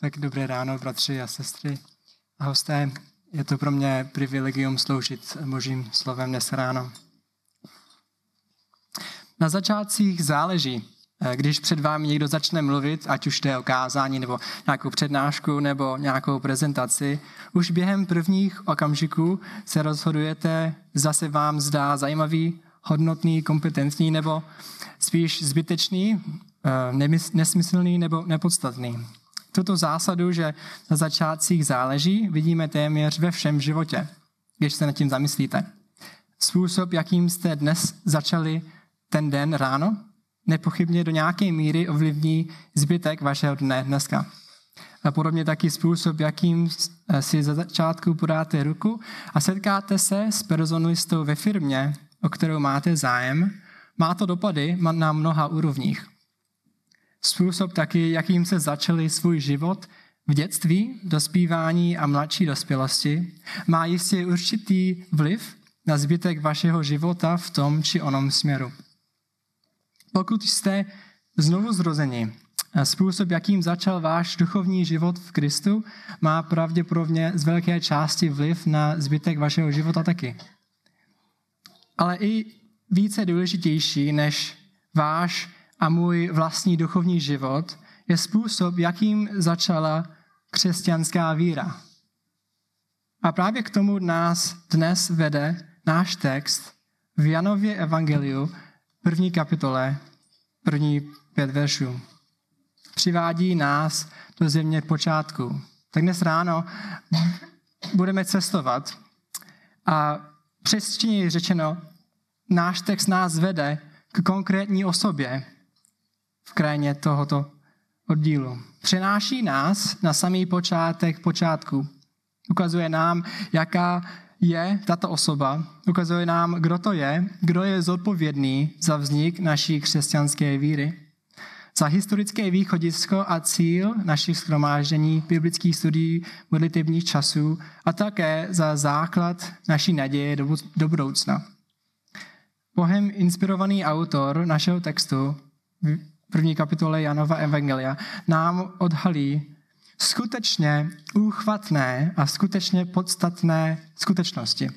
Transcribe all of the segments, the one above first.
Tak dobré ráno, bratři a sestry a hosté. Je to pro mě privilegium sloužit Božím slovem dnes ráno. Na začátcích záleží, když před vámi někdo začne mluvit, ať už jde o kázání, nebo nějakou přednášku, nebo nějakou prezentaci, už během prvních okamžiků se rozhodujete, zase vám zdá zajímavý, hodnotný, kompetentní, nebo spíš zbytečný, eh, nesmyslný nebo nepodstatný. Tuto zásadu, že na začátcích záleží, vidíme téměř ve všem životě, když se nad tím zamyslíte. Způsob, jakým jste dnes začali ten den ráno, nepochybně do nějaké míry ovlivní zbytek vašeho dne dneska. A podobně taky způsob, jakým si za začátku podáte ruku a setkáte se s personalistou ve firmě, o kterou máte zájem, má to dopady na mnoha úrovních. Způsob taky, jakým se začali svůj život v dětství, dospívání a mladší dospělosti, má jistě určitý vliv na zbytek vašeho života v tom či onom směru. Pokud jste znovu zrození, způsob, jakým začal váš duchovní život v Kristu, má pravděpodobně z velké části vliv na zbytek vašeho života taky. Ale i více důležitější než váš a můj vlastní duchovní život je způsob, jakým začala křesťanská víra. A právě k tomu nás dnes vede náš text v Janově evangeliu, první kapitole, první pět veršů. Přivádí nás do země počátku. Tak dnes ráno budeme cestovat a přesně řečeno, náš text nás vede k konkrétní osobě, v krajině tohoto oddílu. Přenáší nás na samý počátek počátku. Ukazuje nám, jaká je tato osoba, ukazuje nám, kdo to je, kdo je zodpovědný za vznik naší křesťanské víry, za historické východisko a cíl našich schromáždění, biblických studií, modlitevních časů a také za základ naší naděje do budoucna. Bohem inspirovaný autor našeho textu první kapitole Janova Evangelia nám odhalí skutečně úchvatné a skutečně podstatné skutečnosti.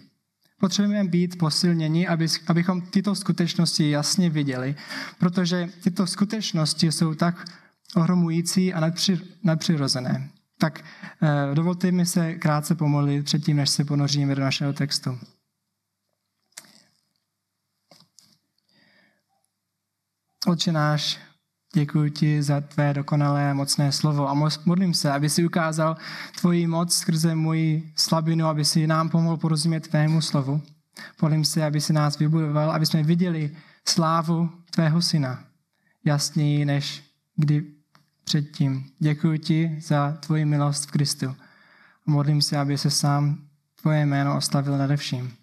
Potřebujeme být posilněni, aby, abychom tyto skutečnosti jasně viděli, protože tyto skutečnosti jsou tak ohromující a nadpři, nadpřirozené. Tak eh, dovolte mi se krátce pomodlit předtím, než se ponoříme do našeho textu. Otče náš, Děkuji ti za tvé dokonalé mocné slovo a modlím se, aby si ukázal tvoji moc skrze moji slabinu, aby si nám pomohl porozumět tvému slovu. Modlím se, aby si nás vybudoval, aby jsme viděli slávu tvého syna jasněji než kdy předtím. Děkuji ti za tvoji milost v Kristu. Modlím se, aby se sám tvoje jméno oslavil nade vším.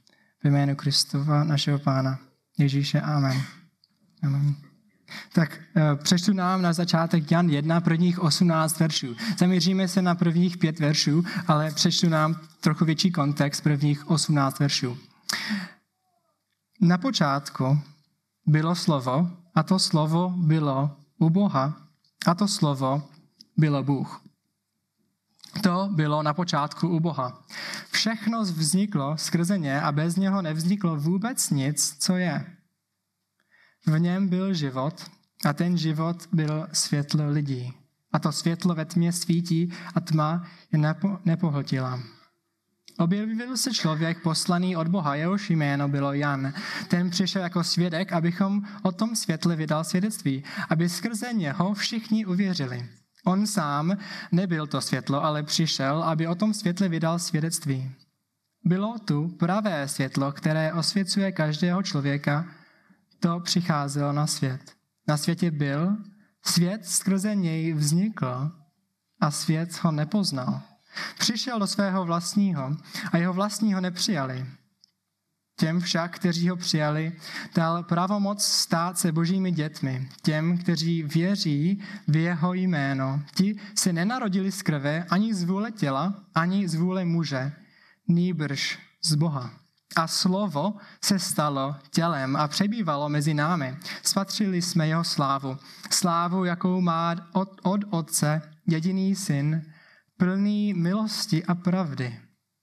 Ve jménu Kristova, našeho Pána. Ježíše. Amen. Amen. Tak eh, přečtu nám na začátek Jan 1, prvních 18 veršů. Zaměříme se na prvních pět veršů, ale přečtu nám trochu větší kontext prvních 18 veršů. Na počátku bylo slovo a to slovo bylo u Boha a to slovo bylo Bůh. To bylo na počátku u Boha. Všechno vzniklo skrze ně a bez něho nevzniklo vůbec nic, co je. V něm byl život a ten život byl světlo lidí. A to světlo ve tmě svítí a tma je nepo, nepohltila. Objevil se člověk poslaný od Boha, jehož jméno bylo Jan. Ten přišel jako svědek, abychom o tom světle vydal svědectví, aby skrze něho všichni uvěřili. On sám nebyl to světlo, ale přišel, aby o tom světle vydal svědectví. Bylo tu pravé světlo, které osvěcuje každého člověka, to přicházelo na svět. Na světě byl, svět skrze něj vznikl a svět ho nepoznal. Přišel do svého vlastního a jeho vlastního nepřijali. Těm však, kteří ho přijali, dal pravomoc stát se božími dětmi. Těm, kteří věří v jeho jméno. Ti se nenarodili z krve ani z vůle těla, ani z vůle muže, nýbrž z Boha. A slovo se stalo tělem a přebývalo mezi námi. Spatřili jsme jeho slávu. Slávu, jakou má od, od Otce jediný syn, plný milosti a pravdy.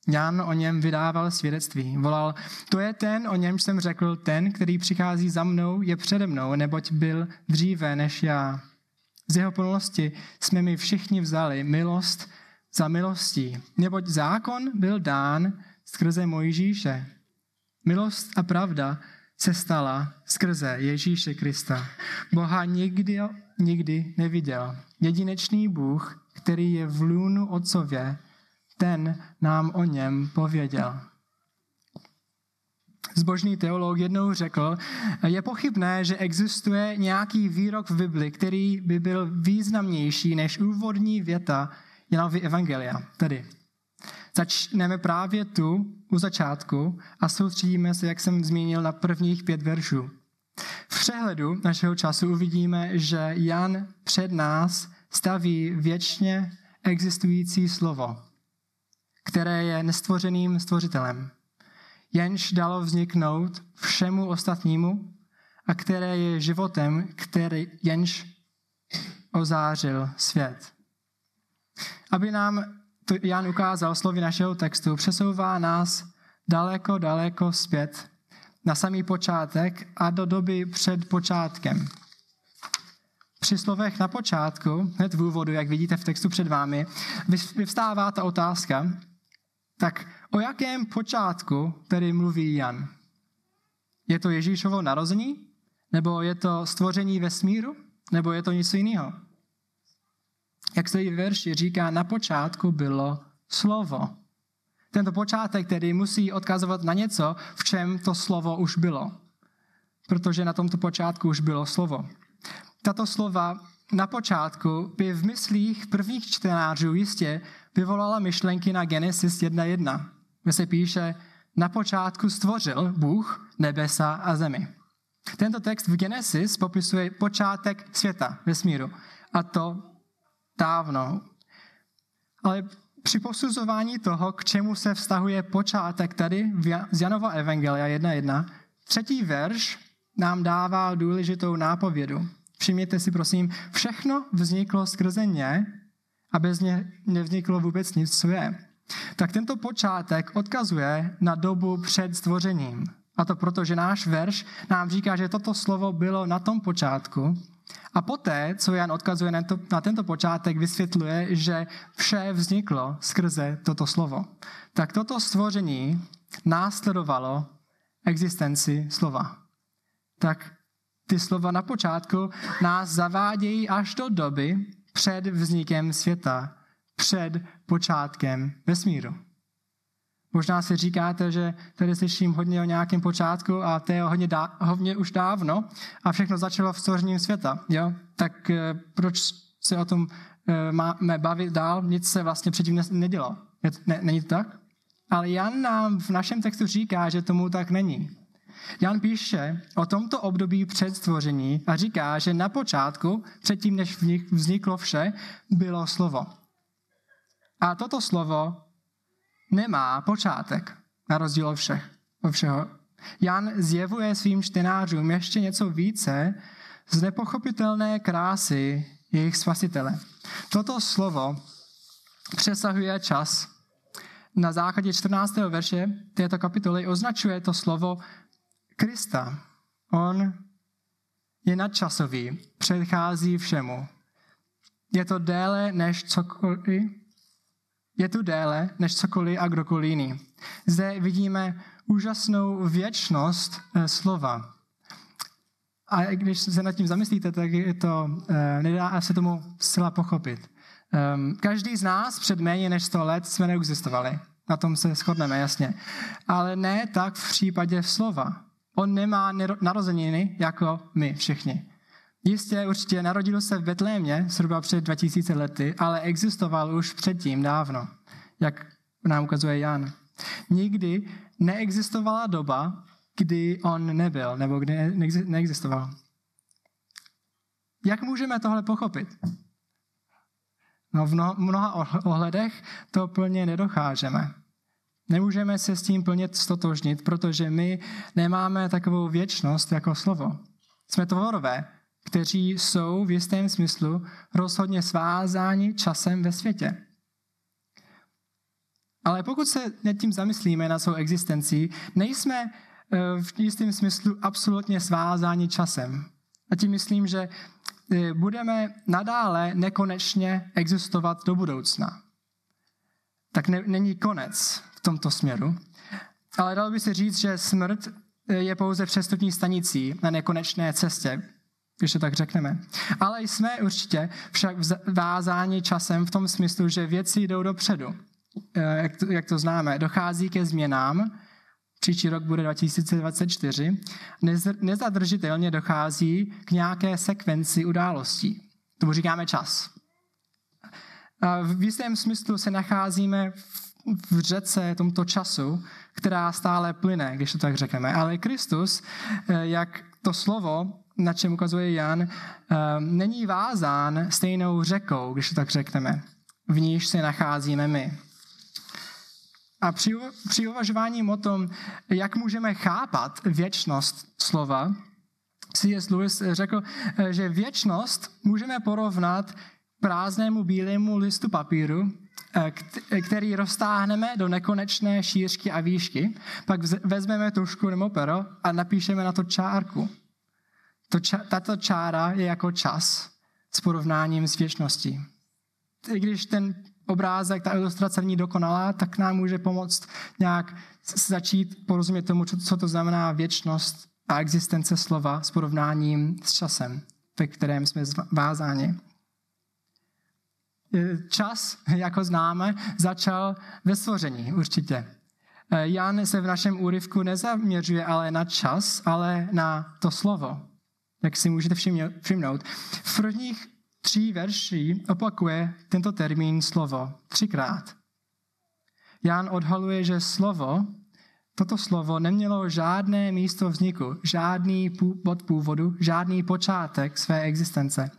Jan o něm vydával svědectví. Volal, to je ten, o něm jsem řekl, ten, který přichází za mnou, je přede mnou, neboť byl dříve než já. Z jeho plnosti jsme mi všichni vzali milost za milostí, neboť zákon byl dán skrze Mojžíše. Milost a pravda se stala skrze Ježíše Krista. Boha nikdy, nikdy neviděl. Jedinečný Bůh, který je v lůnu Otcově, ten nám o něm pověděl. Zbožný teolog jednou řekl, je pochybné, že existuje nějaký výrok v Bibli, který by byl významnější než úvodní věta Janovy Evangelia. Tedy začneme právě tu u začátku a soustředíme se, jak jsem zmínil, na prvních pět veršů. V přehledu našeho času uvidíme, že Jan před nás staví věčně existující slovo, které je nestvořeným stvořitelem, jenž dalo vzniknout všemu ostatnímu a které je životem, který jenž ozářil svět. Aby nám to Jan ukázal slovy našeho textu, přesouvá nás daleko, daleko zpět na samý počátek a do doby před počátkem. Při slovech na počátku, hned v úvodu, jak vidíte v textu před vámi, vyvstává ta otázka, tak o jakém počátku tedy mluví Jan? Je to Ježíšovo narození? Nebo je to stvoření vesmíru? Nebo je to něco jiného? Jak v verši, říká, na počátku bylo slovo. Tento počátek tedy musí odkazovat na něco, v čem to slovo už bylo. Protože na tomto počátku už bylo slovo. Tato slova na počátku by v myslích prvních čtenářů jistě vyvolala myšlenky na Genesis 1.1, kde se píše, na počátku stvořil Bůh nebesa a zemi. Tento text v Genesis popisuje počátek světa, vesmíru. A to dávno. Ale při posuzování toho, k čemu se vztahuje počátek tady z Janova Evangelia 1.1, třetí verš nám dává důležitou nápovědu. Všimněte si prosím, všechno vzniklo skrze ně a bez ně nevzniklo vůbec nic, co je. Tak tento počátek odkazuje na dobu před stvořením. A to proto, že náš verš nám říká, že toto slovo bylo na tom počátku a poté, co Jan odkazuje na, to, na tento počátek, vysvětluje, že vše vzniklo skrze toto slovo. Tak toto stvoření následovalo existenci slova. Tak ty slova na počátku nás zavádějí až do doby před vznikem světa, před počátkem vesmíru. Možná si říkáte, že tady slyším hodně o nějakém počátku a to je hodně, dá, hodně už dávno a všechno začalo v stvořením světa. Jo? Tak eh, proč se o tom eh, máme bavit dál? Nic se vlastně předtím nedělo. Ne, není to tak? Ale Jan nám v našem textu říká, že tomu tak není. Jan píše o tomto období před stvoření a říká, že na počátku, předtím než vzniklo vše, bylo slovo. A toto slovo nemá počátek, na rozdíl od všech, od všeho. Jan zjevuje svým čtenářům ještě něco více z nepochopitelné krásy jejich spasitele. Toto slovo přesahuje čas. Na základě 14. verše této kapitoly označuje to slovo Krista. On je nadčasový, předchází všemu. Je to déle než cokoliv, je tu déle než cokoliv a kdokoliv jiný. Zde vidíme úžasnou věčnost eh, slova. A když se nad tím zamyslíte, tak je to, eh, nedá se tomu zcela pochopit. Ehm, každý z nás před méně než 100 let jsme neexistovali. Na tom se shodneme, jasně. Ale ne tak v případě slova. On nemá narozeniny jako my všichni. Jistě, určitě narodil se v Betlémě zhruba před 2000 lety, ale existoval už předtím dávno, jak nám ukazuje Jan. Nikdy neexistovala doba, kdy on nebyl, nebo kdy neexistoval. Jak můžeme tohle pochopit? No v mnoha ohledech to plně nedokážeme. Nemůžeme se s tím plně stotožnit, protože my nemáme takovou věčnost jako slovo. Jsme tvorové, kteří jsou v jistém smyslu rozhodně svázáni časem ve světě. Ale pokud se nad tím zamyslíme na svou existenci, nejsme eh, v jistém smyslu absolutně svázáni časem. A tím myslím, že eh, budeme nadále nekonečně existovat do budoucna. Tak ne, není konec v tomto směru. Ale dalo by se říct, že smrt eh, je pouze přestupní stanicí na nekonečné cestě, když to tak řekneme. Ale jsme určitě však vázáni časem v tom smyslu, že věci jdou dopředu. Eh, jak to, jak to známe, dochází ke změnám, příští rok bude 2024, nezadržitelně dochází k nějaké sekvenci událostí. Tomu říkáme čas. V jistém smyslu se nacházíme v řece tomto času, která stále plyne, když to tak řekneme. Ale Kristus, eh, jak to slovo, na čem ukazuje Jan, eh, není vázán stejnou řekou, když to tak řekneme, v níž se nacházíme my. A při, při uvažování o tom, jak můžeme chápat věčnost slova, C.S. Lewis řekl, že věčnost můžeme porovnat prázdnému bílému listu papíru, který roztáhneme do nekonečné šířky a výšky, pak vezmeme tušku nebo pero a napíšeme na to čárku. To tato čára je jako čas s porovnáním s věčností. I když ten obrázek, ta ilustrace není dokonalá, tak nám může pomoct nějak začít porozumět tomu, co to znamená věčnost a existence slova s porovnáním s časem, ve kterém jsme vázáni. Čas, jako známe, začal ve stvoření určitě. Jan se v našem úryvku nezaměřuje ale na čas, ale na to slovo, jak si můžete všimnout. V prvních tří verší opakuje tento termín slovo třikrát. Jan odhaluje, že slovo, toto slovo nemělo žádné místo vzniku, žádný bod původu, žádný počátek své existence.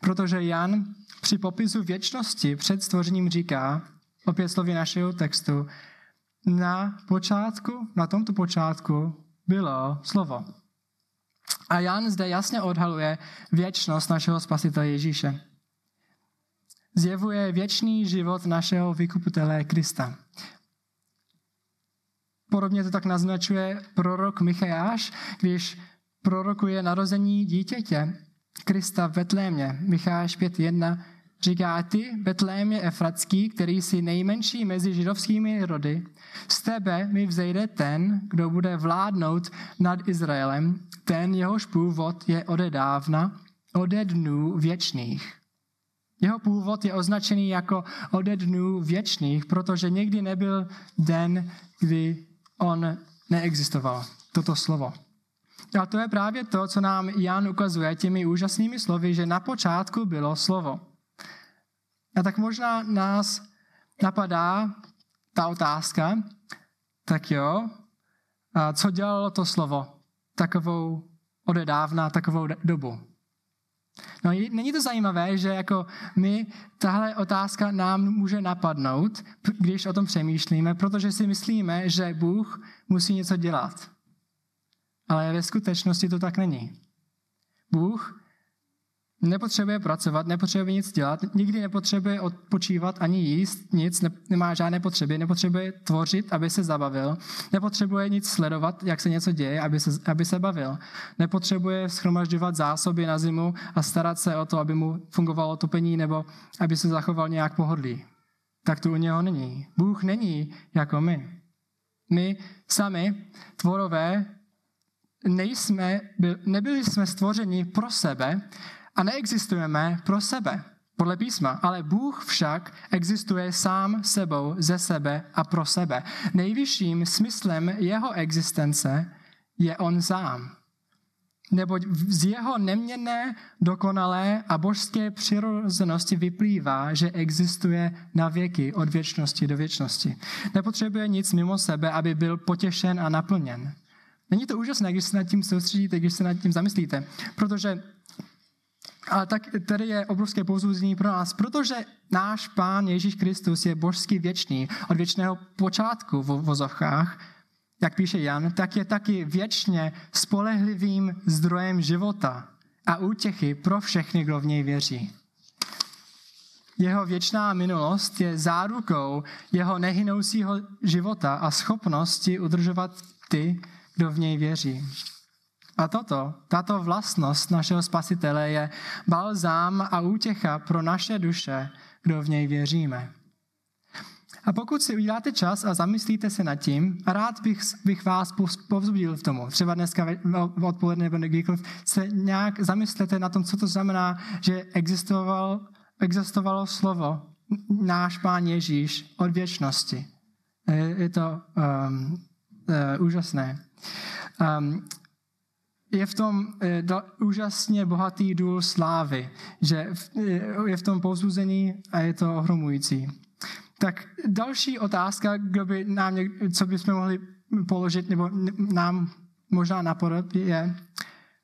Protože Jan při popisu věčnosti před stvořením říká, opět slovy našeho textu, na počátku, na tomto počátku bylo slovo. A Jan zde jasně odhaluje věčnost našeho spasitele Ježíše. Zjevuje věčný život našeho vykupitele Krista. Podobně to tak naznačuje prorok Michajáš, když prorokuje narození dítěte Krista v Betlémě. Micháš 5.1 říká, ty, Betlémě Efratský, který jsi nejmenší mezi židovskými rody, z tebe mi vzejde ten, kdo bude vládnout nad Izraelem, ten jehož původ je odedávna, ode dnů věčných. Jeho původ je označený jako ode dnů věčných, protože někdy nebyl den, kdy on neexistoval. Toto slovo. A to je právě to, co nám Jan ukazuje těmi úžasnými slovy, že na počátku bylo slovo. A tak možná nás napadá ta otázka, tak jo, a co dělalo to slovo takovou odedávna, takovou dobu? No, není to zajímavé, že jako my, tahle otázka nám může napadnout, když o tom přemýšlíme, protože si myslíme, že Bůh musí něco dělat. Ale ve skutečnosti to tak není. Bůh nepotřebuje pracovat, nepotřebuje nic dělat, nikdy nepotřebuje odpočívat ani jíst, nic, nemá žádné potřeby, nepotřebuje tvořit, aby se zabavil, nepotřebuje nic sledovat, jak se něco děje, aby se, aby se bavil, nepotřebuje schromažďovat zásoby na zimu a starat se o to, aby mu fungovalo topení nebo aby se zachoval nějak pohodlí. Tak to u něho není. Bůh není jako my. My sami, tvorové, nejsme, nebyli jsme stvořeni pro sebe, a neexistujeme pro sebe, podle písma, ale Bůh však existuje sám sebou, ze sebe a pro sebe. Nejvyšším smyslem jeho existence je on sám. Neboť z jeho neměnné, dokonalé a božské přirozenosti vyplývá, že existuje na věky od věčnosti do věčnosti. Nepotřebuje nic mimo sebe, aby byl potěšen a naplněn. Není to úžasné, když se nad tím soustředíte, když se nad tím zamyslíte, protože A tak tady je obrovské povzbuzení pro nás, protože náš Pán Ježíš Kristus je božský věčný od věčného počátku v vozovkách, jak píše Jan, tak je taky věčně spolehlivým zdrojem života a útěchy pro všechny, kdo v něj věří. Jeho věčná minulost je zárukou jeho nehynoucího života a schopnosti udržovat ty, kdo v něj věří. A toto, tato vlastnost našeho spasitele je balzám a útěcha pro naše duše, kdo v něj věříme. A pokud si uděláte čas a zamyslíte se nad tím, rád bych, bych vás povzbudil v tomu, třeba dneska odpoledne nebo kdykoliv, se nějak zamyslete na tom, co to znamená, že existoval, existovalo slovo, náš Pán Ježíš od věčnosti. Je to um, uh, úžasné. Um, je v tom eh, úžasně bohatý důl slávy, že je v tom povzbuzení a je to ohromující. Tak další otázka, kdo by nám, co bychom mohli položit, nebo nám možná napodat, je,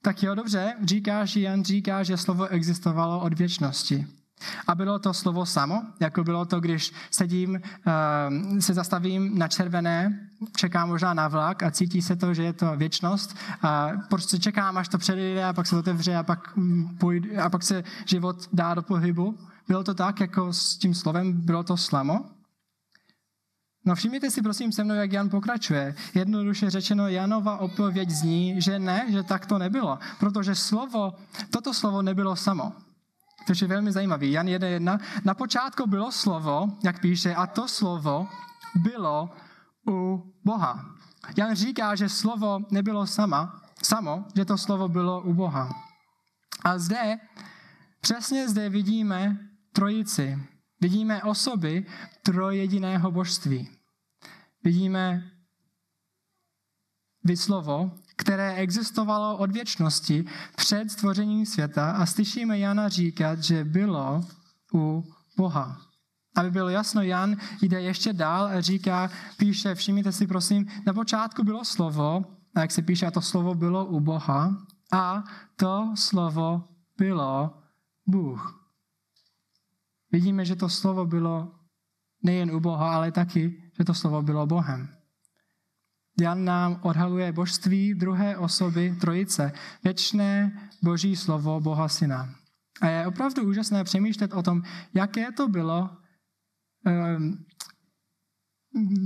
tak jo, dobře, říkáš, Jan říká, že slovo existovalo od věčnosti. A bylo to slovo samo, jako bylo to, když sedím, uh, se zastavím na červené, čekám možná na vlak a cítí se to, že je to věčnost. A prostě čekám, až to předjde a pak se otevře a pak, mm, půjde, a pak se život dá do pohybu. Bylo to tak, jako s tím slovem, bylo to slamo? No všimněte si prosím se mnou, jak Jan pokračuje. Jednoduše řečeno, Janova odpověď zní, že ne, že tak to nebylo. Protože slovo, toto slovo nebylo samo. To je velmi zajímavý. Jan 1.1. Na počátku bylo slovo, jak píše, a to slovo bylo u Boha. Jan říká, že slovo nebylo sama, samo, že to slovo bylo u Boha. A zde, přesně zde vidíme trojici. Vidíme osoby trojediného božství. Vidíme vyslovo, které existovalo od věčnosti před stvořením světa a slyšíme Jana říkat, že bylo u Boha. Aby bylo jasno, Jan jde ještě dál a říká, píše, všimněte si prosím, na počátku bylo slovo, a jak se píše, a to slovo bylo u Boha, a to slovo bylo Bůh. Vidíme, že to slovo bylo nejen u Boha, ale taky, že to slovo bylo Bohem. Jan nám odhaluje božství druhé osoby trojice, věčné boží slovo Boha Syna. A je opravdu úžasné přemýšlet o tom, jaké to bylo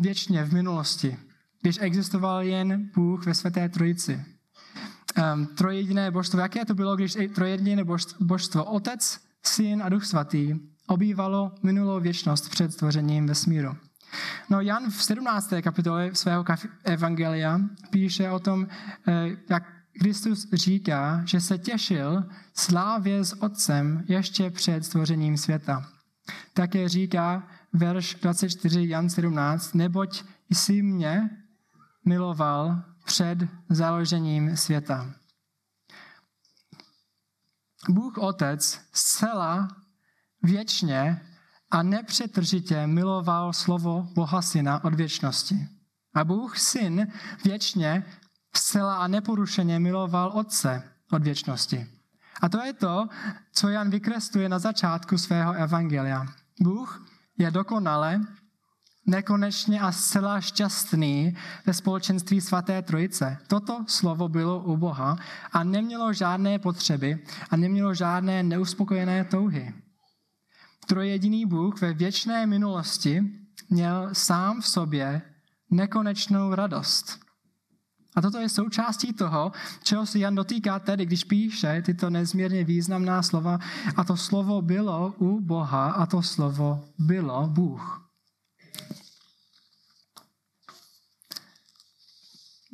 věčně v minulosti, když existoval jen Bůh ve svaté trojici. Um, trojediné božstvo, jaké to bylo, když trojediné božstvo, Otec, Syn a Duch Svatý obývalo minulou věčnost před stvořením vesmíru. No Jan v 17. kapitole svého evangelia píše o tom, eh, jak Kristus říká, že se těšil slávě s Otcem ještě před stvořením světa. Také říká verš 24 Jan 17, neboť jsi mě miloval před založením světa. Bůh Otec zcela věčně a nepřetržitě miloval slovo Boha Syna od věčnosti. A Bůh Syn věčně, zcela a neporušeně miloval Otce od věčnosti. A to je to, co Jan vykresluje na začátku svého evangelia. Bůh je dokonale, nekonečně a zcela šťastný ve společenství svaté trojice. Toto slovo bylo u Boha a nemělo žádné potřeby a nemělo žádné neuspokojené touhy trojediný Bůh ve věčné minulosti měl sám v sobě nekonečnou radost. A toto je součástí toho, čeho se Jan dotýká tedy, když píše tyto nezměrně významná slova. A to slovo bylo u Boha a to slovo bylo Bůh.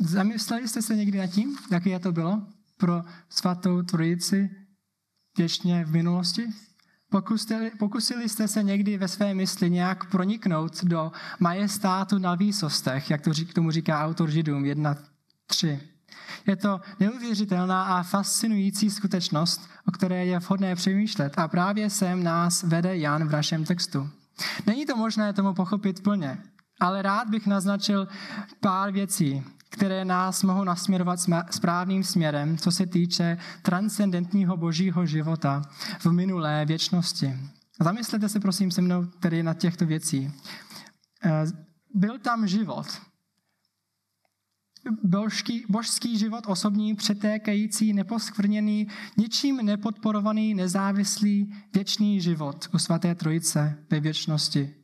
Zamysleli jste se někdy nad tím, jaké to bylo pro svatou trojici věčně v minulosti? Pokusili, pokusili jste se někdy ve své mysli nějak proniknout do majestátu na výsostech, jak to k tomu říká autor Židům 1.3. Je to neuvěřitelná a fascinující skutečnost, o které je vhodné přemýšlet a právě sem nás vede Jan v našem textu. Není to možné tomu pochopit plně, ale rád bych naznačil pár věcí, které nás mohou nasměrovat správným směrem, co se týče transcendentního božího života v minulé věčnosti. Zamyslete se prosím se mnou tedy na těchto věcí. Eh, byl tam život, božský, božský život osobní, přetékající, neposkvrněný, ničím nepodporovaný, nezávislý, věčný život u svaté trojice ve věčnosti.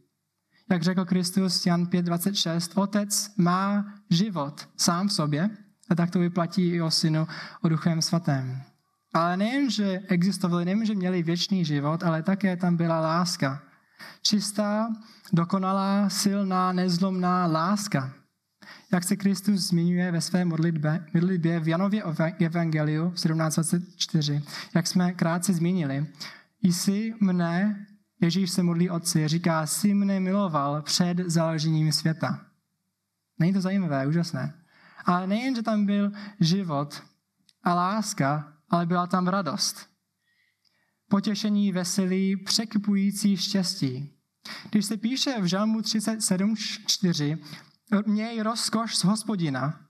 Jak řekl Kristus Jan 5.26, Otec má život sám v sobě a tak to vyplatí i o synu, o duchem svatém. Ale nejen, že existovali, nejen, že měli věčný život, ale také tam byla láska. Čistá, dokonalá, silná, nezlomná láska jak se Kristus zmiňuje ve své modlitbě, modlitbě v Janově Evangeliu 17.24, jak jsme krátce zmínili. Jsi mne, Ježíš se modlí otci, říká, jsi mne miloval před založením světa. Není to zajímavé, úžasné. Ale nejen, že tam byl život a láska, ale byla tam radost. Potěšení, veselí, překypující štěstí. Když se píše v Žalmu 37.4, měj rozkoš z hospodina,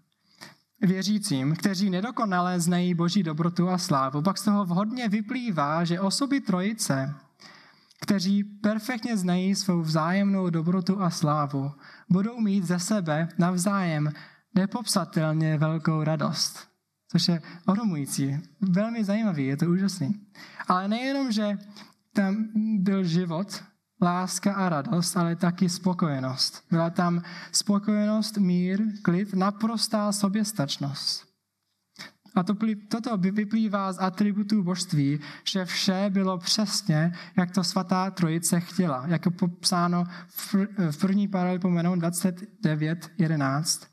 věřícím, kteří nedokonale znají boží dobrotu a slávu. Pak z toho vhodně vyplývá, že osoby trojice, kteří perfektně znají svou vzájemnou dobrotu a slávu, budou mít ze sebe navzájem nepopsatelně velkou radost. Což je ohromující, velmi zajímavý, je to úžasný. Ale nejenom, že tam byl život, láska a radost, ale taky spokojenost. Byla tam spokojenost, mír, klid, naprostá soběstačnost. A to, toto vyplývá z atributů božství, že vše bylo přesně, jak to svatá trojice chtěla, jako popsáno v první paralelpomenou 29.11.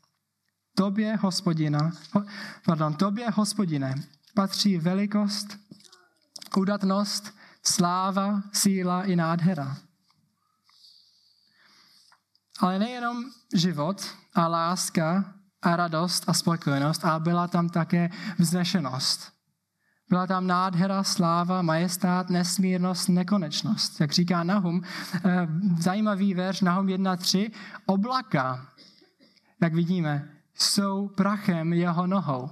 Tobě, hospodina, pardon, tobě, hospodine, patří velikost, udatnost, sláva, síla i nádhera. Ale nejenom život a láska a radost a spokojenost, ale byla tam také vznešenost. Byla tam nádhera, sláva, majestát, nesmírnost, nekonečnost. Jak říká Nahum, eh, zajímavý verš Nahum 1.3, oblaka, jak vidíme, jsou prachem jeho nohou.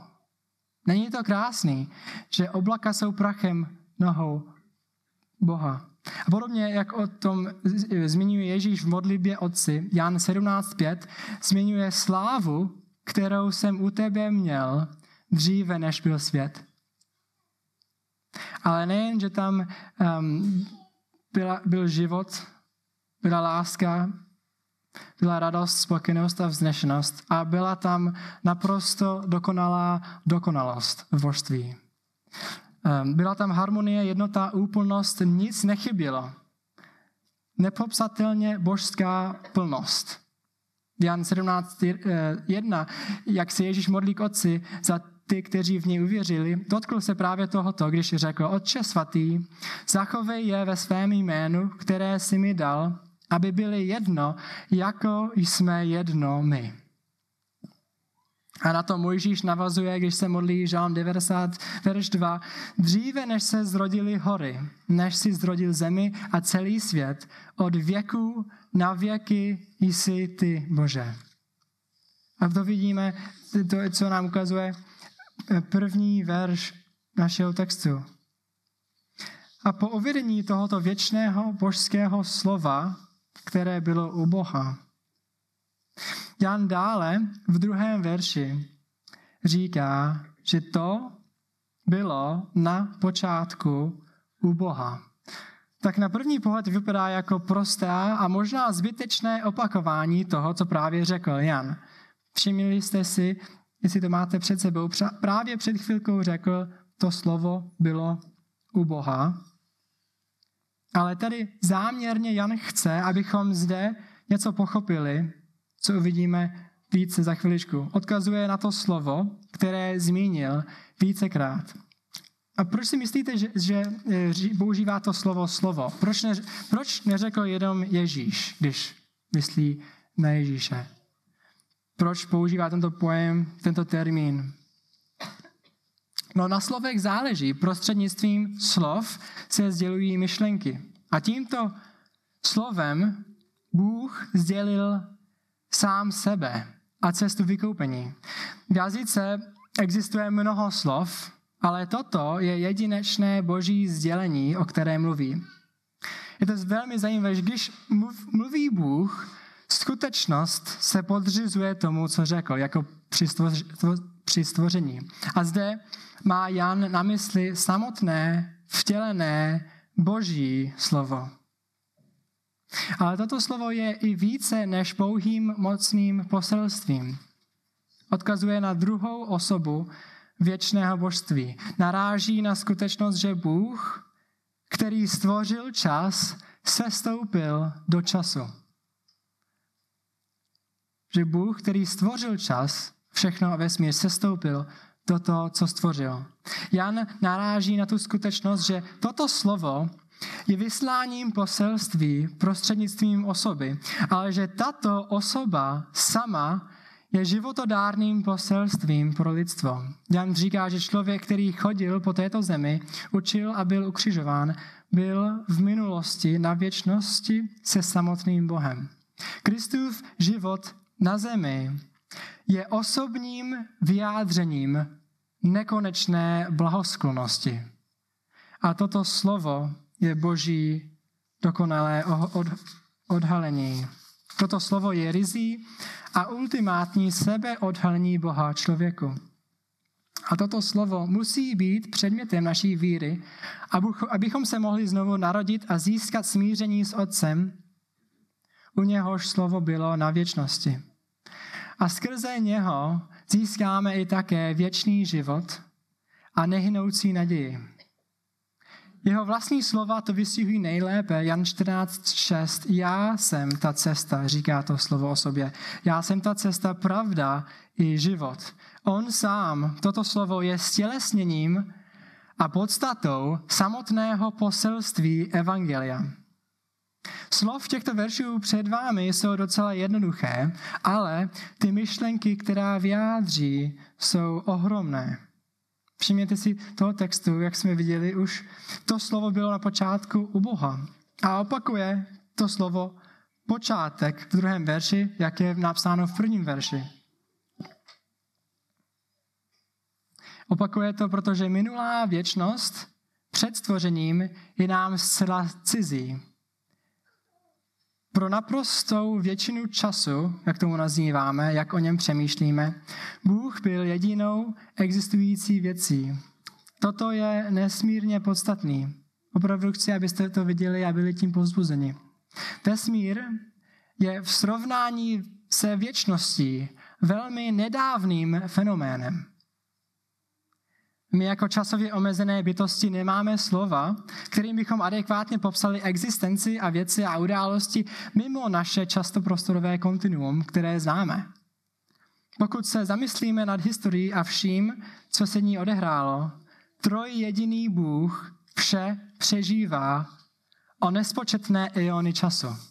Není to krásný, že oblaka jsou prachem nohou Boha. A podobně, jak o tom zmiňuje Ježíš v modlitbě Otci, Jan 17.5, zmiňuje slávu, kterou jsem u tebe měl dříve, než byl svět. Ale nejen, že tam um, byla, byl život, byla láska, byla radost, spokojenost a vznešenost a byla tam naprosto dokonalá dokonalost v božství. Ehm, byla tam harmonie, jednota, úplnost, nic nechybělo. Nepopsatelně božská plnost. Jan 17.1, jak se Ježíš modlí k otci za ty, kteří v něj uvěřili, dotkl se právě tohoto, když řekl, Otče svatý, zachovej je ve svém jménu, které si mi dal, aby byli jedno, jako jsme jedno my. A na to Mojžíš navazuje, když se modlí Žálm 90, verš 2. Dříve, než se zrodili hory, než si zrodil zemi a celý svět, od věku na věky jsi ty, Bože. A to vidíme, to, co nám ukazuje první verš našeho textu. A po uvedení tohoto věčného božského slova, které bylo u Boha, Jan dále v druhém verši říká, že to bylo na počátku u Boha. Tak na první pohled vypadá jako prostá a možná zbytečné opakování toho, co právě řekl Jan. Všimli jste si, jestli to máte před sebou, právě před chvilkou řekl, to slovo bylo u Boha. Ale tady záměrně Jan chce, abychom zde něco pochopili, co uvidíme více za chviličku. Odkazuje na to slovo, které zmínil vícekrát. A proč si myslíte, že, že eh, používá to slovo slovo? Proč, ne, proč neřekl jenom Ježíš, když myslí na Ježíše? Proč používá tento pojem, tento termín? No na slovech záleží. Prostřednictvím slov se sdělují myšlenky. A tímto slovem Bůh sdělil sám sebe a cestu vykoupení. V jazyce existuje mnoho slov, ale toto je jedinečné boží sdělení, o které mluví. Je to velmi zajímavé, že když mluví Bůh, skutečnost se podřizuje tomu, co řekl, jako při stvoření. A zde má Jan na mysli samotné, vtělené boží slovo. Ale toto slovo je i více než pouhým mocným poselstvím. Odkazuje na druhou osobu věčného božství. Naráží na skutečnost, že Bůh, který stvořil čas, sestoupil do času. Že Bůh, který stvořil čas, všechno a vesmír sestoupil do toho, co stvořil. Jan naráží na tu skutečnost, že toto slovo je vysláním poselství prostřednictvím osoby, ale že tato osoba sama je životodárným poselstvím pro lidstvo. Jan říká, že člověk, který chodil po této zemi, učil a byl ukřižován, byl v minulosti na věčnosti se samotným Bohem. Kristův život na zemi je osobním vyjádřením nekonečné blahosklonosti. A toto slovo je boží dokonalé odhalení. Toto slovo je rizí a ultimátní sebeodhalení Boha člověku. A toto slovo musí být předmětem naší víry, abychom se mohli znovu narodit a získat smíření s Otcem, u něhož slovo bylo na věčnosti. A skrze něho získáme i také věčný život a nehynoucí naději. Jeho vlastní slova to vystihují nejlépe. Jan 14.6. Já jsem ta cesta, říká to slovo o sobě. Já jsem ta cesta, pravda i život. On sám, toto slovo je stělesněním a podstatou samotného poselství Evangelia. Slov těchto veršů před vámi jsou docela jednoduché, ale ty myšlenky, která vyjádří, jsou ohromné. Všimněte si toho textu, jak jsme viděli už, to slovo bylo na počátku u Boha. A opakuje to slovo počátek v druhém verši, jak je napsáno v prvním verši. Opakuje to, protože minulá věčnost před stvořením je nám zcela cizí. Pro naprostou většinu času, jak tomu nazýváme, jak o něm přemýšlíme, Bůh byl jedinou existující věcí. Toto je nesmírně podstatný. Opravdu chci, abyste to viděli a byli tím povzbuzeni. Vesmír je v srovnání se věčností velmi nedávným fenoménem. My jako časově omezené bytosti nemáme slova, kterým bychom adekvátně popsali existenci a věci a události mimo naše častoprostorové kontinuum, které známe. Pokud se zamyslíme nad historií a vším, co se ní odehrálo, troj jediný Bůh vše přežívá o nespočetné iony času.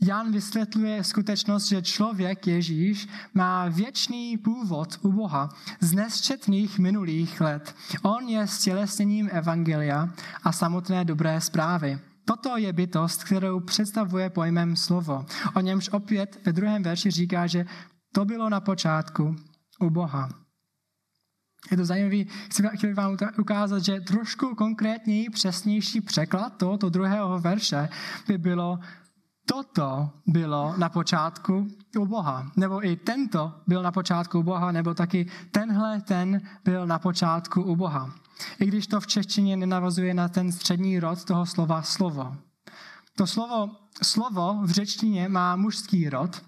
Jan vysvětluje skutečnost, že člověk Ježíš má věčný původ u Boha z nesčetných minulých let. On je stělesněním Evangelia a samotné dobré zprávy. Toto je bytost, kterou představuje pojmem slovo. O němž opět ve druhém verši říká, že to bylo na počátku u Boha. Je to zajímavé, chci vám ukázat, že trošku konkrétněji, přesnější překlad tohoto druhého verše by bylo toto bylo na počátku u Boha. Nebo i tento byl na počátku u Boha, nebo taky tenhle ten byl na počátku u Boha. I když to v češtině nenavazuje na ten střední rod toho slova slovo. To slovo slovo v řečtině má mužský rod.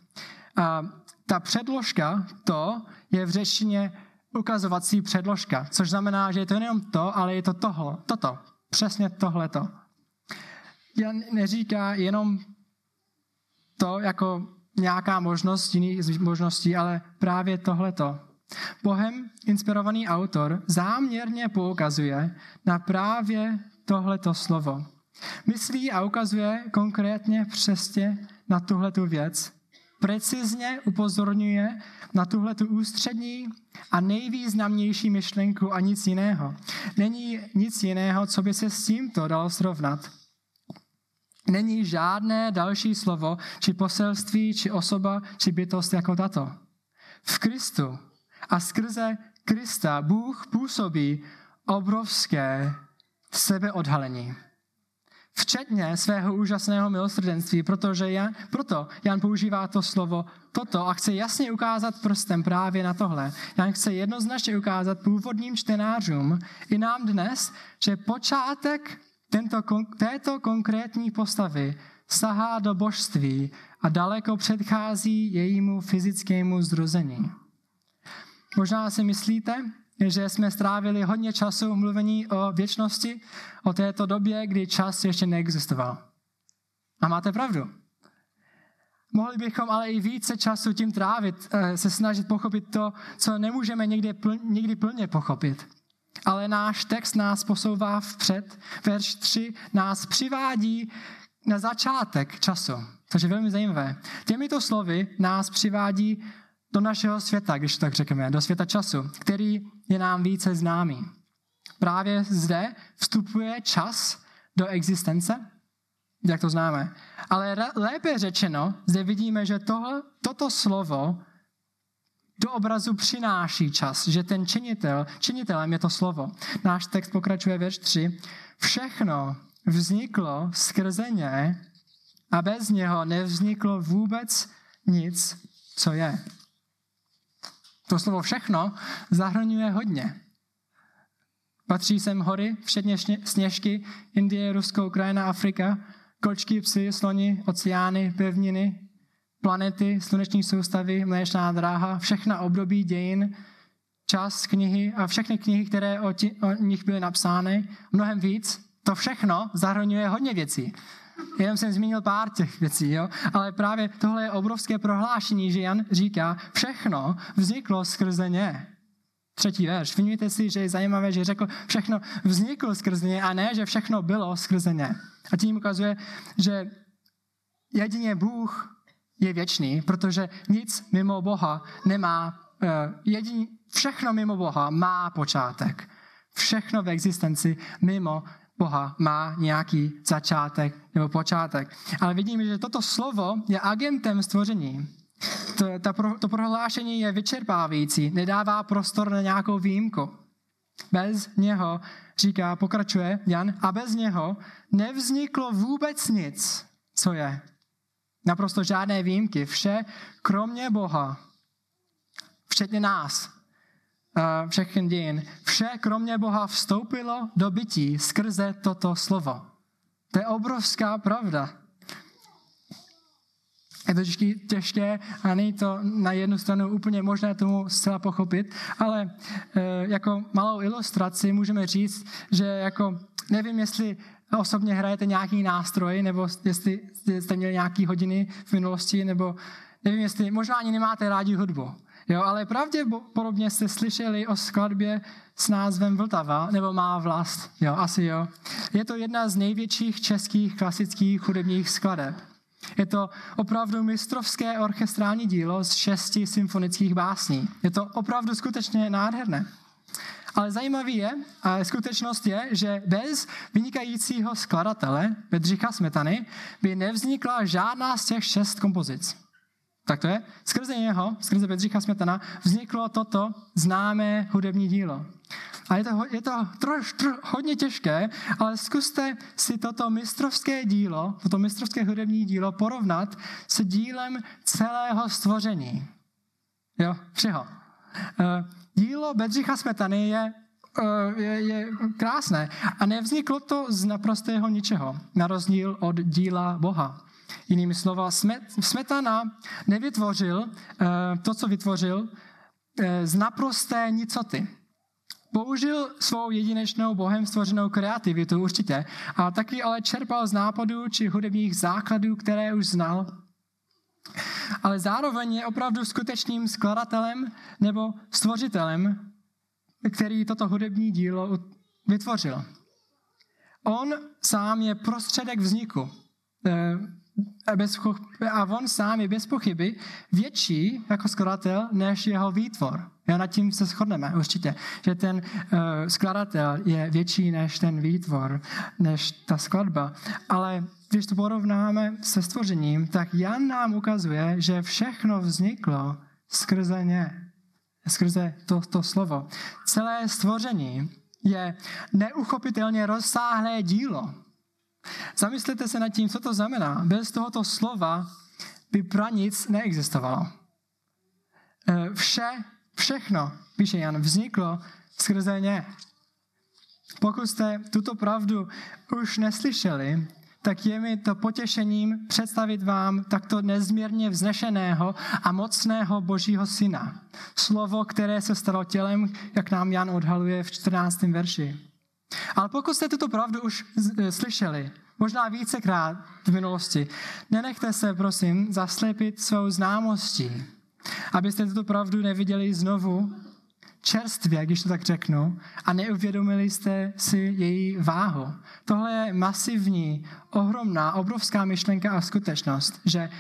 A ta předložka, to je v řečtině ukazovací předložka, což znamená, že je to nejenom to, ale je to tohle, toto, přesně tohleto. Jan neříká jenom to jako nějaká možnost jiných možností, ale právě tohleto. Bohem inspirovaný autor záměrně poukazuje na právě tohleto slovo. Myslí a ukazuje konkrétně přesně na tuhletu věc. Precizně upozorňuje na tuhletu ústřední a nejvýznamnější myšlenku a nic jiného. Není nic jiného, co by se s tímto dalo srovnat. Není žádné další slovo, či poselství, či osoba, či bytost jako tato. V Kristu a skrze Krista Bůh působí obrovské sebeodhalení. Včetně svého úžasného milosrdenství, protože Jan, proto Jan používá to slovo toto a chce jasně ukázat prstem právě na tohle. Jan chce jednoznačně ukázat původním čtenářům i nám dnes, že počátek tento, této konkrétní postavy sahá do božství a daleko předchází jejímu fyzickému zrození. Možná si myslíte, že jsme strávili hodně času mluvení o věčnosti, o této době, kdy čas ještě neexistoval. A máte pravdu. Mohli bychom ale i více času tím trávit, eh, se snažit pochopit to, co nemůžeme někdy, pl- někdy plně pochopit. Ale náš text nás posouvá vpřed. Verš 3 nás přivádí na začátek času, což je velmi zajímavé. Těmito slovy nás přivádí do našeho světa, když tak řekneme, do světa času, který je nám více známý. Právě zde vstupuje čas do existence, jak to známe. Ale lépe řečeno, zde vidíme, že tohle, toto slovo do obrazu přináší čas, že ten činitel, činitelem je to slovo. Náš text pokračuje verš 3. Všechno vzniklo skrze ně a bez něho nevzniklo vůbec nic, co je. To slovo všechno zahrnuje hodně. Patří sem hory, včetně sněžky, Indie, Rusko, Ukrajina, Afrika, kočky, psy, sloni, oceány, pevniny, planety, sluneční soustavy, mléčná dráha, všechna období dějin, čas knihy a všechny knihy, které o, ti, o nich byly napsány, mnohem víc, to všechno zahrnuje hodně věcí. Jenom jsem zmínil pár těch věcí, jo? ale právě tohle je obrovské prohlášení, že Jan říká, všechno vzniklo skrze ně. Třetí verš. Všimněte si, že je zajímavé, že řekl, všechno vzniklo skrze ně a ne, že všechno bylo skrze ně. A tím ukazuje, že jedině Bůh je věčný, protože nic mimo Boha nemá, uh, jediný, všechno mimo Boha má počátek. Všechno v existenci mimo Boha má nějaký začátek nebo počátek. Ale vidíme, že toto slovo je agentem stvoření. To, ta, to prohlášení je vyčerpávající, nedává prostor na nějakou výjimku. Bez něho, říká, pokračuje Jan, a bez něho nevzniklo vůbec nic, co je. Naprosto žádné výjimky. Vše, kromě Boha, včetně nás, všechny dějin. Vše, kromě Boha, vstoupilo do bytí skrze toto slovo. To je obrovská pravda. Je to těžké, těžké a není to na jednu stranu úplně možné tomu zcela pochopit, ale e, jako malou ilustraci můžeme říct, že jako nevím, jestli osobně hrajete nějaký nástroj, nebo jestli jste měli nějaký hodiny v minulosti, nebo nevím, jestli možná ani nemáte rádi hudbu. Jo, ale pravděpodobně jste slyšeli o skladbě s názvem Vltava, nebo Má vlast. Jo, asi jo. Je to jedna z největších českých klasických hudebních skladeb. Je to opravdu mistrovské orchestrální dílo z šesti symfonických básní. Je to opravdu skutečně nádherné. Ale zajímavý je, a skutečnost je, že bez vynikajícího skladatele Bedřicha Smetany by nevznikla žádná z těch šest kompozic. Tak to je. Skrze něho, skrze Bedřicha Smetana, vzniklo toto známé hudební dílo. A je to, je to troš, troš, hodně těžké, ale zkuste si toto mistrovské dílo, toto mistrovské hudební dílo porovnat s dílem celého stvoření. Jo, všeho. Eh, dílo Bedřicha Smetany je, eh, je, je krásné a nevzniklo to z naprostého ničeho, na rozdíl od díla Boha. Jinými slova, Smetana nevytvořil eh, to, co vytvořil, z naprosté nicoty. Použil svou jedinečnou bohem stvořenou kreativitu určitě, a taky ale čerpal z nápadů či hudebních základů, které už znal. Ale zároveň je opravdu skutečným skladatelem nebo stvořitelem, který toto hudební dílo vytvořil. On sám je prostředek vzniku. A, bez, a on sám je bez pochyby větší jako skladatel než jeho výtvor. Jo, nad tím se shodneme určitě, že ten uh, skladatel je větší než ten výtvor, než ta skladba. Ale když to porovnáme se stvořením, tak Jan nám ukazuje, že všechno vzniklo skrze ně, skrze to, to slovo. Celé stvoření je neuchopitelně rozsáhlé dílo. Zamyslete se nad tím, co to znamená. Bez tohoto slova by pranic neexistovalo. E, vše, všechno, píše Jan, vzniklo skrze ně. Pokud jste tuto pravdu už neslyšeli, tak je mi to potěšením představit vám takto nezměrně vznešeného a mocného Božího syna. Slovo, které se stalo tělem, jak nám Jan odhaluje v 14. verši. Ale pokud jste tuto pravdu už e, slyšeli, možná vícekrát v minulosti, nenechte se, prosím, zaslepit svou známostí, abyste tuto pravdu neviděli znovu čerstvě, když to tak řeknu, a neuvědomili jste si její váhu. Tohle je masivní, ohromná, obrovská myšlenka a skutečnost, že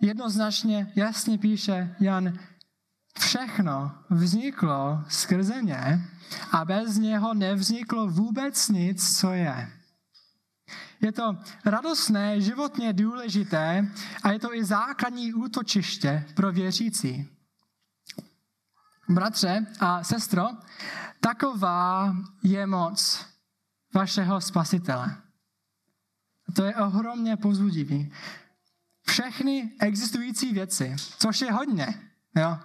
jednoznačně jasně píše Jan, všechno vzniklo skrze ně a bez něho nevzniklo vůbec nic, co je. Je to radostné, životně důležité a je to i základní útočiště pro věřící. Bratře a sestro, taková je moc vašeho spasitele. To je ohromně pozbudivý. Všechny existující věci, což je hodně, jo,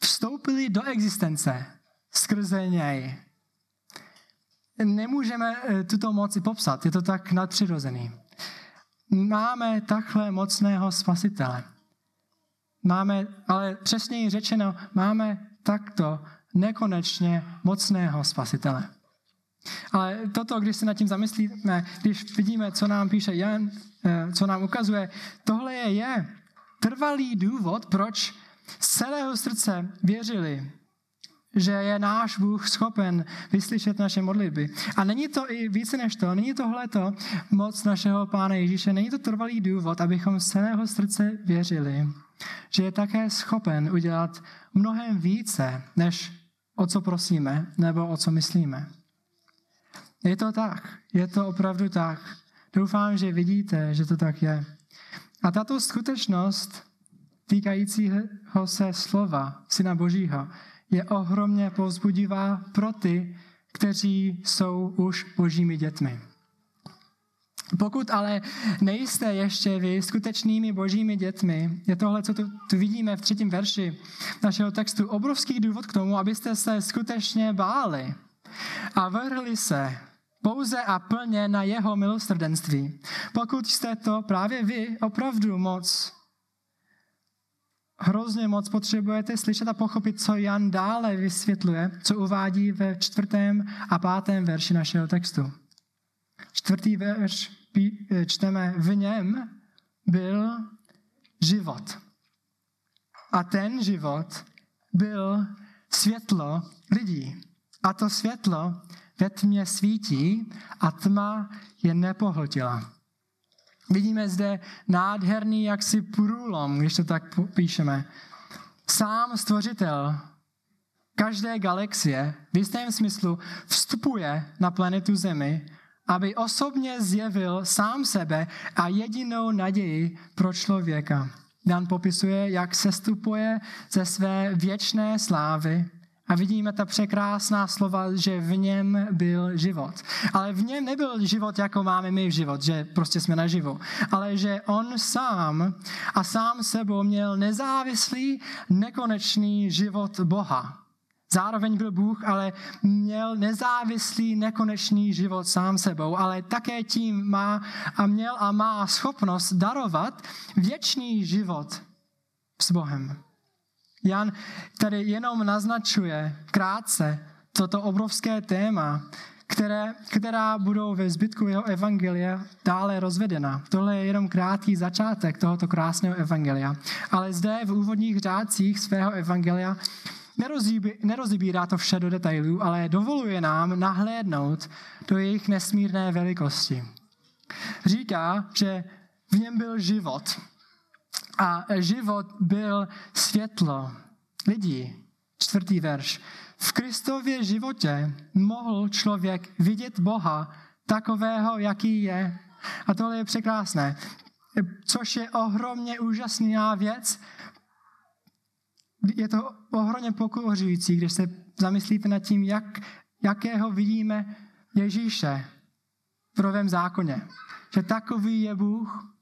vstoupili do existence skrze něj. Nemůžeme eh, tuto moci popsat, je to tak nadpřirozený. Máme takhle mocného spasitele. Máme, ale přesněji řečeno, máme takto nekonečně mocného spasitele. Ale toto, když se nad tím zamyslíme, když vidíme, co nám píše Jan, co nám ukazuje, tohle je, je trvalý důvod, proč z celého srdce věřili, že je náš Bůh schopen vyslyšet naše modlitby. A není to i více než to, není tohleto moc našeho Pána Ježíše, není to trvalý důvod, abychom z celého srdce věřili, že je také schopen udělat mnohem více, než o co prosíme nebo o co myslíme. Je to tak, je to opravdu tak. Doufám, že vidíte, že to tak je. A tato skutečnost týkajícího se slova Syna Božího je ohromně povzbudivá pro ty, kteří jsou už božími dětmi. Pokud ale nejste ještě vy skutečnými božími dětmi, je tohle, co tu, tu vidíme v třetím verši našeho textu, obrovský důvod k tomu, abyste se skutečně báli a vrhli se pouze a plně na jeho milosrdenství. Pokud jste to právě vy opravdu moc hrozně moc potřebujete slyšet a pochopit, co Jan dále vysvětluje, co uvádí ve čtvrtém a pátém verši našeho textu. Čtvrtý verš čteme, v něm byl život. A ten život byl světlo lidí. A to světlo ve tmě svítí a tma je nepohltila. Vidíme zde nádherný jaksi průlom, když to tak píšeme. Sám stvořitel každé galaxie v jistém smyslu vstupuje na planetu Zemi, aby osobně zjevil sám sebe a jedinou naději pro člověka. Dan popisuje, jak sestupuje ze své věčné slávy a vidíme ta překrásná slova, že v něm byl život. Ale v něm nebyl život, jako máme my v život, že prostě jsme naživu. Ale že on sám a sám sebou měl nezávislý, nekonečný život Boha. Zároveň byl Bůh, ale měl nezávislý, nekonečný život sám sebou, ale také tím má a měl a má schopnost darovat věčný život s Bohem. Jan tady jenom naznačuje krátce toto obrovské téma, které, která budou ve zbytku jeho evangelia dále rozvedena. Tohle je jenom krátký začátek tohoto krásného evangelia. Ale zde v úvodních řádcích svého evangelia nerozibírá to vše do detailů, ale dovoluje nám nahlédnout do jejich nesmírné velikosti. Říká, že v něm byl život a život byl světlo lidí. Čtvrtý verš. V Kristově životě mohl člověk vidět Boha takového, jaký je. A tohle je překrásné. Což je ohromně úžasná věc. Je to ohromně pokořující, když se zamyslíte nad tím, jak, jakého vidíme Ježíše v novém zákoně. Že takový je Bůh.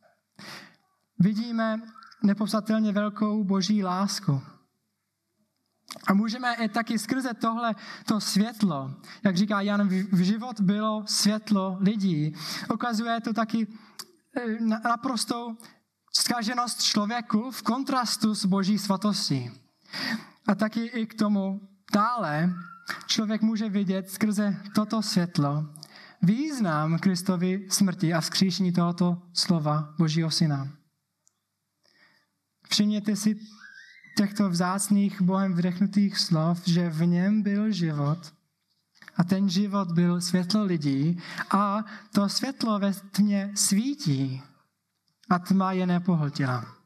Vidíme nepopsatelně velkou boží lásku. A můžeme i taky skrze tohle to světlo, jak říká Jan, v život bylo světlo lidí. Ukazuje to taky eh, naprostou zkaženost člověku v kontrastu s boží svatostí. A taky i k tomu dále člověk může vidět skrze toto světlo význam Kristovy smrti a vzkříšení tohoto slova Božího Syna. Všimněte si těchto vzácných Bohem vdechnutých slov, že v něm byl život a ten život byl světlo lidí a to světlo ve tmě svítí a tma je nepohltila.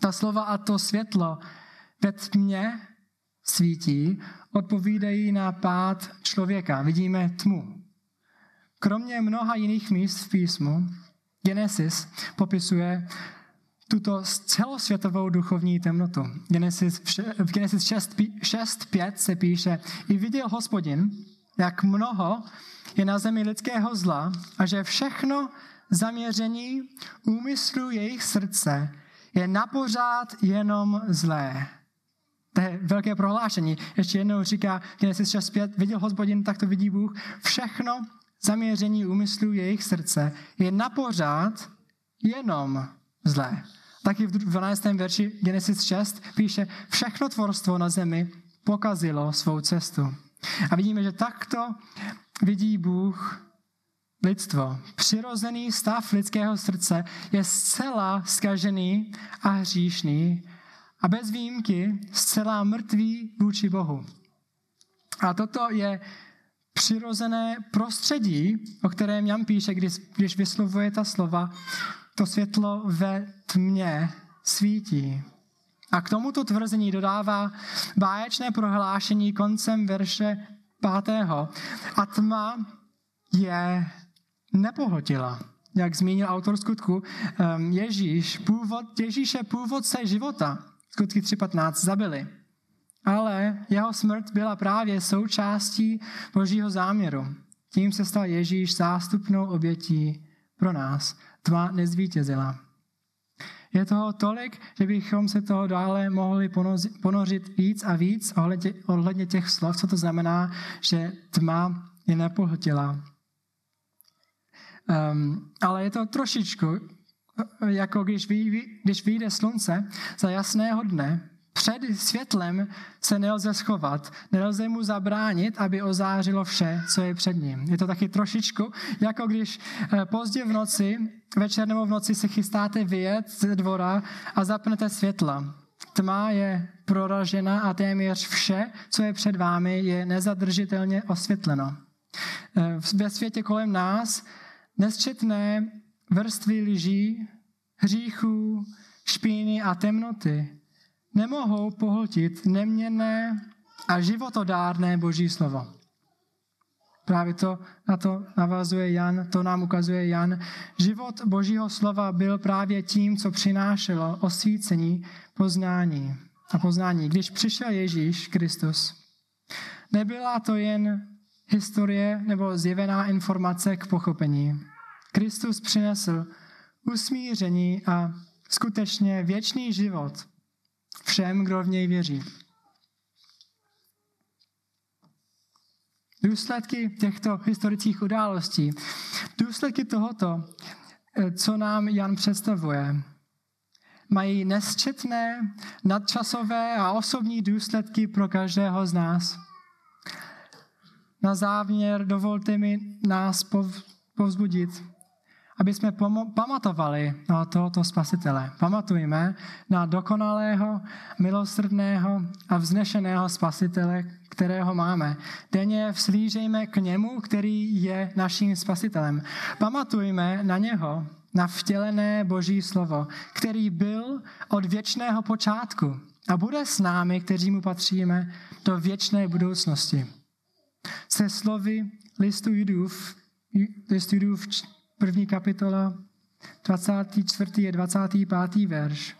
Ta slova a to světlo ve tmě svítí odpovídají na pád člověka. Vidíme tmu. Kromě mnoha jiných míst v písmu, Genesis popisuje tuto celosvětovou duchovní temnotu. Genesis, v Genesis 6.5 se píše, i viděl hospodin, jak mnoho je na zemi lidského zla a že všechno zaměření úmyslu jejich srdce je napořád jenom zlé. To je velké prohlášení. Ještě jednou říká Genesis 6.5, viděl hospodin, tak to vidí Bůh. Všechno zaměření úmyslu jejich srdce je napořád jenom zlé. Taky v 12. verši Genesis 6 píše, všechno tvorstvo na zemi pokazilo svou cestu. A vidíme, že takto vidí Bůh lidstvo. Přirozený stav lidského srdce je zcela skažený a hříšný a bez výjimky zcela mrtvý vůči Bohu. A toto je přirozené prostředí, o kterém Jan píše, když, když vyslovuje ta slova, to světlo ve tmě svítí. A k tomuto tvrzení dodává báječné prohlášení koncem verše pátého. A tma je nepohltila. Jak zmínil autor skutku, ehm, Ježíš, původ, Ježíše původce života, skutky 3.15, zabili. Ale jeho smrt byla právě součástí božího záměru. Tím se stal Ježíš zástupnou obětí pro nás. Tma nezvítězila. Je toho tolik, že bychom se toho dále mohli ponořit víc a víc ohledně, těch slov, co to znamená, že tma je nepohltila. Um, ale je to trošičku, jako když, vy, když vyjde slunce za jasného dne, před světlem se nelze schovat, nelze mu zabránit, aby ozářilo vše, co je před ním. Je to taky trošičku, jako když eh, pozdě v noci, večer nebo v noci se chystáte vyjet ze dvora a zapnete světla. Tma je proražena a téměř vše, co je před vámi, je nezadržitelně osvětleno. Eh, ve světě kolem nás nesčetné vrstvy lží, hříchů, špíny a temnoty nemohou pohltit neměnné a životodárné Boží slovo. Právě to na to navazuje Jan, to nám ukazuje Jan. Život Božího slova byl právě tím, co přinášelo osvícení poznání a poznání. Když přišel Ježíš Kristus, nebyla to jen historie nebo zjevená informace k pochopení. Kristus přinesl usmíření a skutečně věčný život všem, kdo v něj věří. Důsledky těchto historických událostí, důsledky tohoto, eh, co nám Jan představuje, mají nesčetné, nadčasové a osobní důsledky pro každého z nás. Na závěr dovolte mi nás povzbudit aby jsme pamatovali na tohoto spasitele. Pamatujme na dokonalého, milosrdného a vznešeného spasitele, kterého máme. Denně vslížejme k němu, který je naším spasitelem. Pamatujme na něho, na vtělené Boží slovo, který byl od věčného počátku a bude s námi, kteří mu patříme, do věčné budoucnosti. Se slovy listu Judův, listu Judův první kapitola, 24. a 25. verš.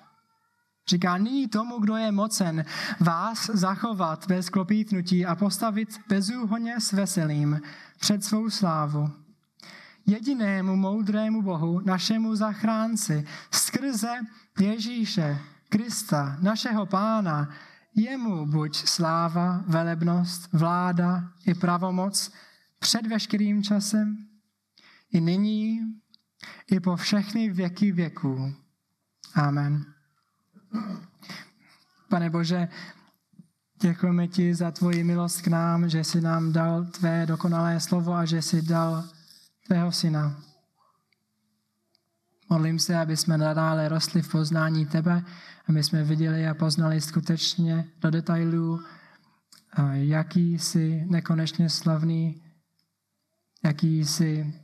Říká, nyní tomu, kdo je mocen vás zachovat bez klopítnutí a postavit bezúhoně s veselým před svou slávu. Jedinému moudrému Bohu, našemu zachránci, skrze Ježíše, Krista, našeho Pána, jemu buď sláva, velebnost, vláda i pravomoc před veškerým časem, i nyní, i po všechny věky věků. Amen. Pane Bože, děkujeme ti za tvoji milost k nám, že jsi nám dal tvé dokonalé slovo a že jsi dal tvého syna. Modlím se, aby jsme nadále rostli v poznání tebe, aby jsme viděli a poznali skutečně do detailů, jaký jsi nekonečně slavný, jaký jsi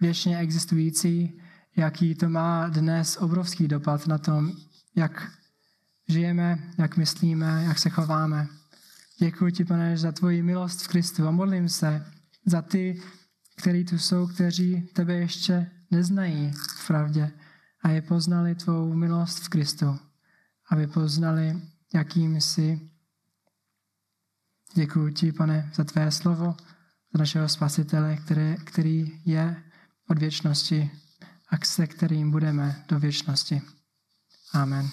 věčně existující, jaký to má dnes obrovský dopad na tom, jak žijeme, jak myslíme, jak se chováme. Děkuji ti, pane, za tvoji milost v Kristu a modlím se za ty, kteří tu jsou, kteří tebe ještě neznají v pravdě a je poznali tvou milost v Kristu, aby poznali, jakým jsi. Děkuji ti, pane, za tvé slovo, za našeho spasitele, který, který je od věčnosti a se kterým budeme do věčnosti. Amen.